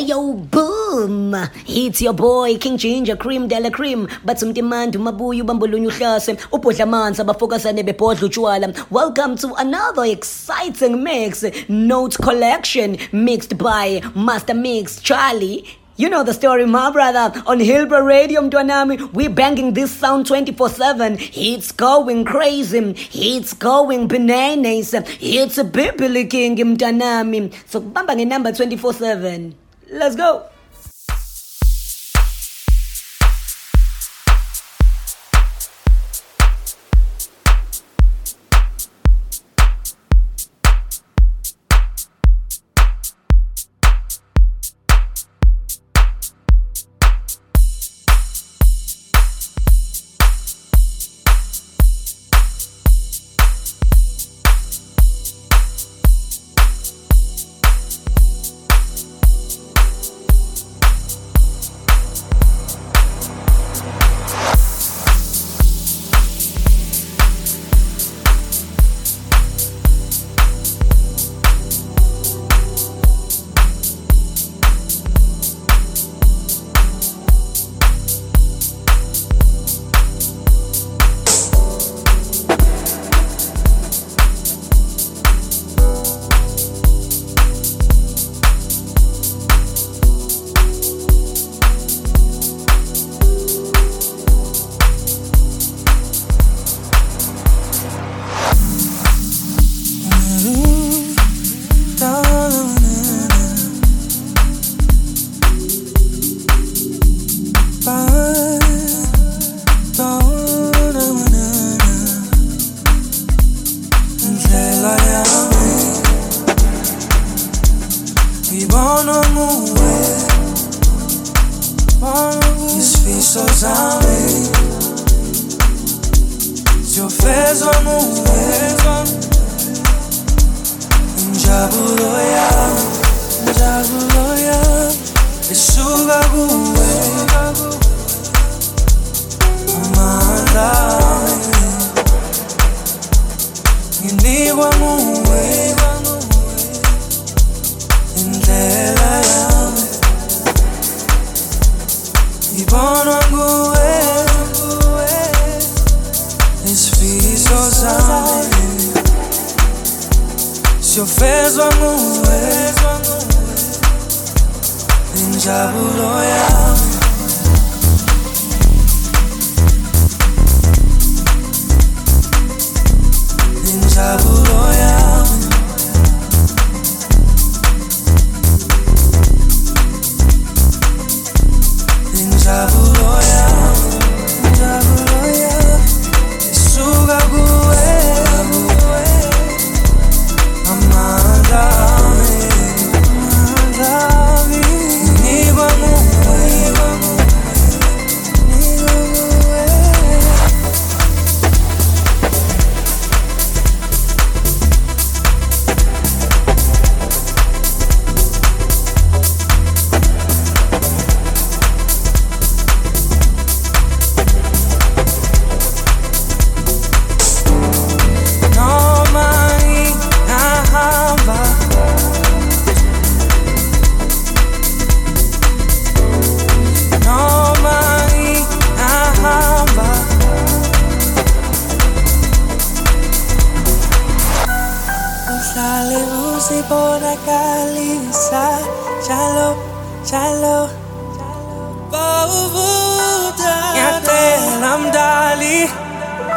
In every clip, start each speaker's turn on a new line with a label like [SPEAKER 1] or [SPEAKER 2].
[SPEAKER 1] Hey yo, boom! It's your boy King Ginger Cream Dela Cream bathi umtimandi umabuya ubambulunye uhlase ubhodla amanzi abafokazane bebhodla utshwala welcome to another exciting mix Note Kollekxion mixed by MasterMix Charlie you know the story, my brother. On Hillbrow Radio, Mtwanami, we banging this sound 24-7. It's going crazy. It's going bananas. It's a Bibli King, Mtwanami. So, bamba number 24-7. Let's go.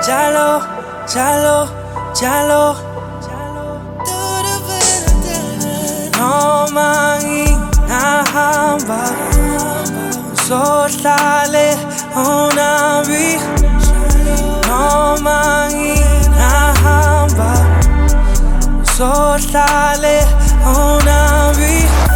[SPEAKER 2] Jalo, jalo, jalo. lo, ya lo. No manginaba so sale una vez No manginaba so sale una vez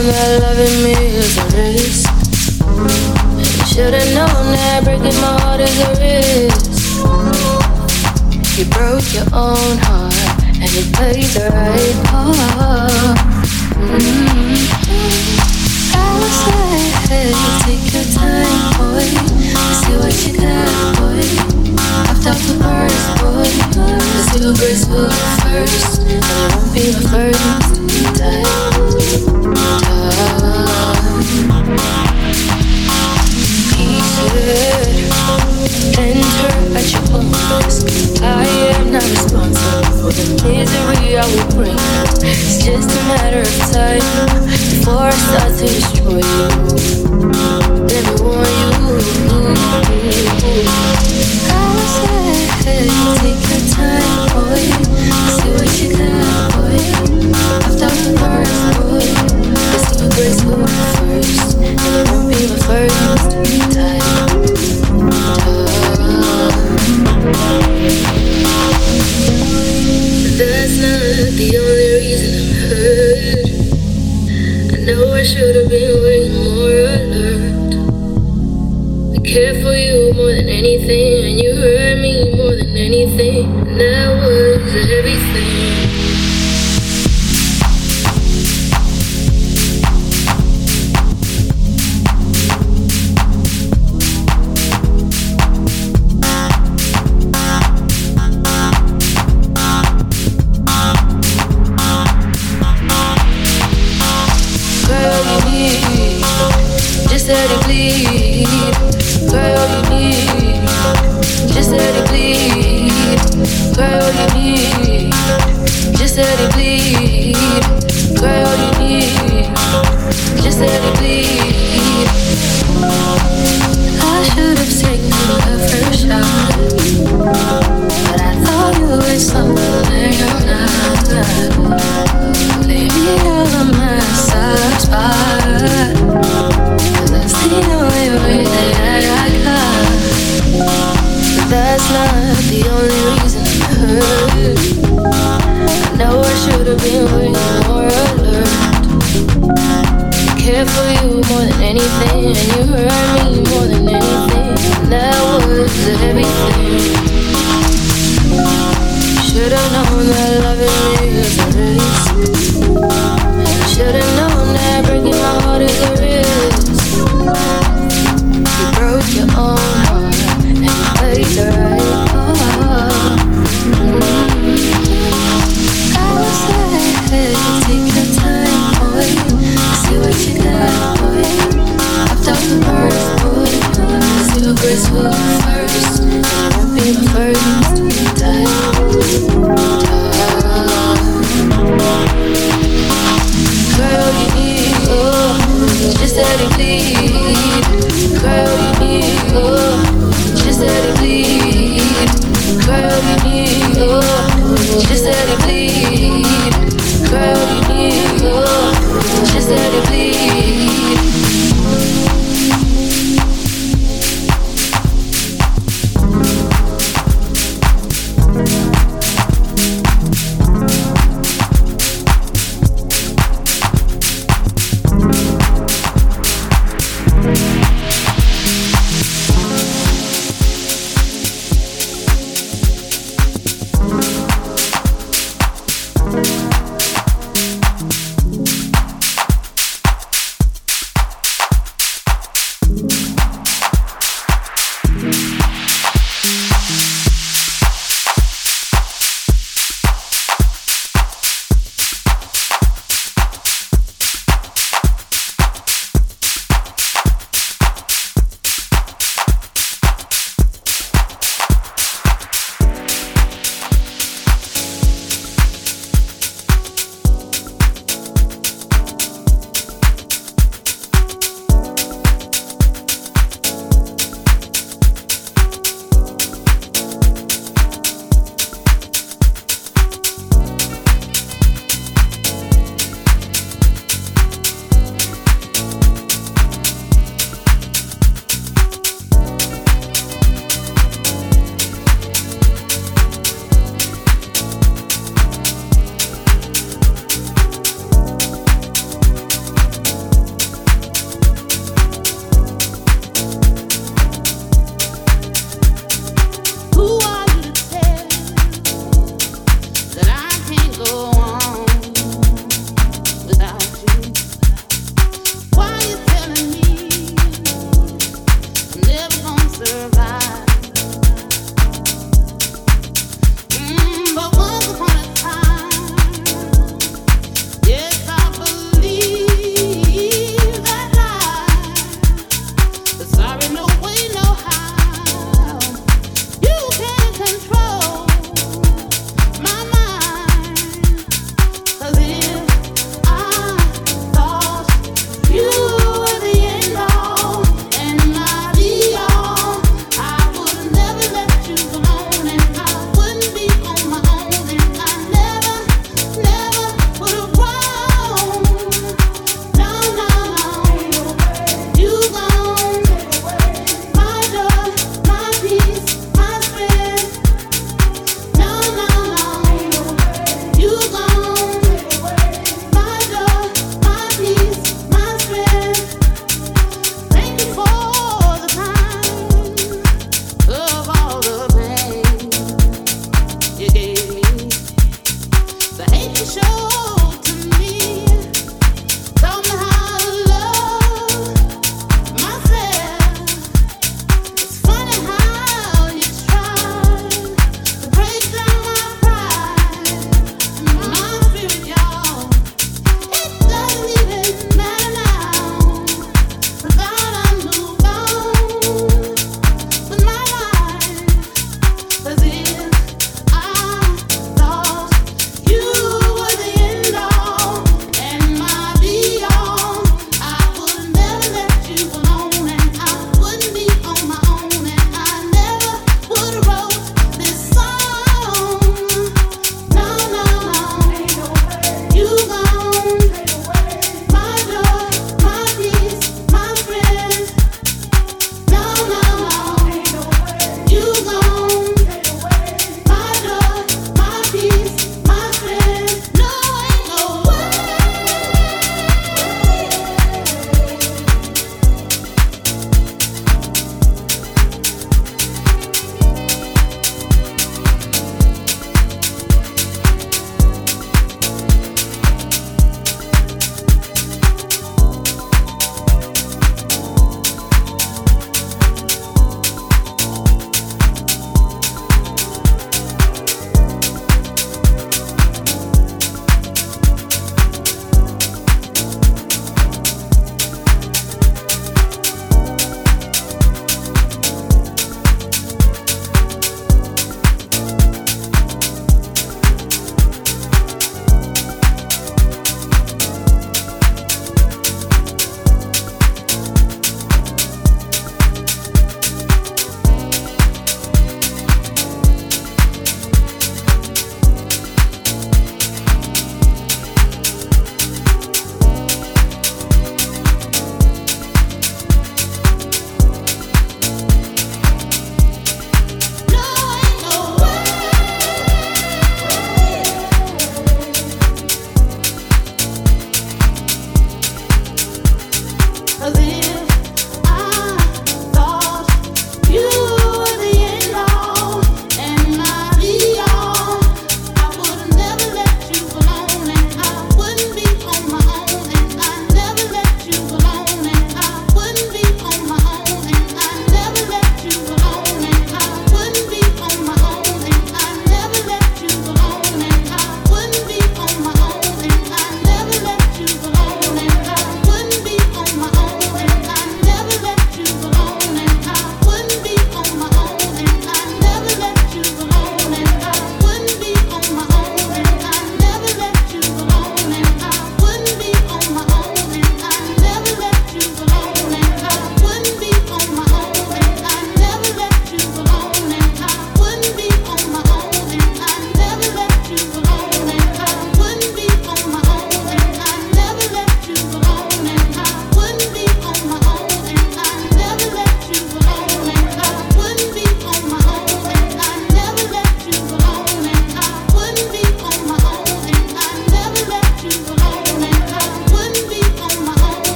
[SPEAKER 2] known that loving me is a risk.
[SPEAKER 3] Should've known that breaking my heart is a risk. You broke your own heart and you played the right part. Mm-hmm. I was like, hey, take your time, boy. See what you got, boy. After the first, boy. The silver's will first, and it won't be the first time. time. Pieces enter at your own risk. I am not responsible for the misery I will bring. It's just a matter of time before I start to destroy you. Let me warn you. I said, take your time, boy. See what you got, boy. After the first, boy. Let's do grace first, and it won't be my first time. That's anything, and you hurt me more than anything. And that was everything.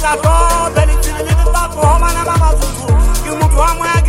[SPEAKER 4] sa to
[SPEAKER 5] belitililili sa togomana ba masutu ke motho wa moya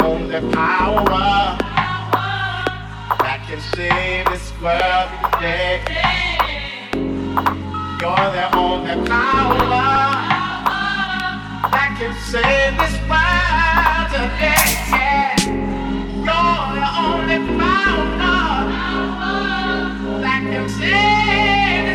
[SPEAKER 6] only power that can save this world today. You're the only power that can save this world today. You're the only power that can save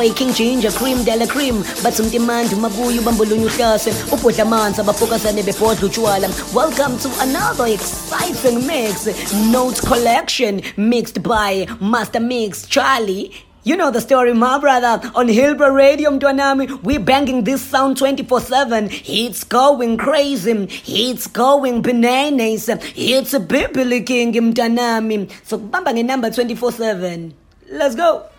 [SPEAKER 7] boy King Ginger Cream de la Cream bathi umtimandi umabuya ubambulunye uhlase ubhodla amanzi abafokazane bebhodla utshwala welcome to another exciting mix Note Kollekxion mixed by MasterMix Charlie you know the story, my brother. On Hillbrow Radio, Mtwanami, um, we banging this sound 24-7. It's going crazy. It's going bananas. It's a Bibli King, Mtwanami. Um, so, bamba number 24-7. Let's go.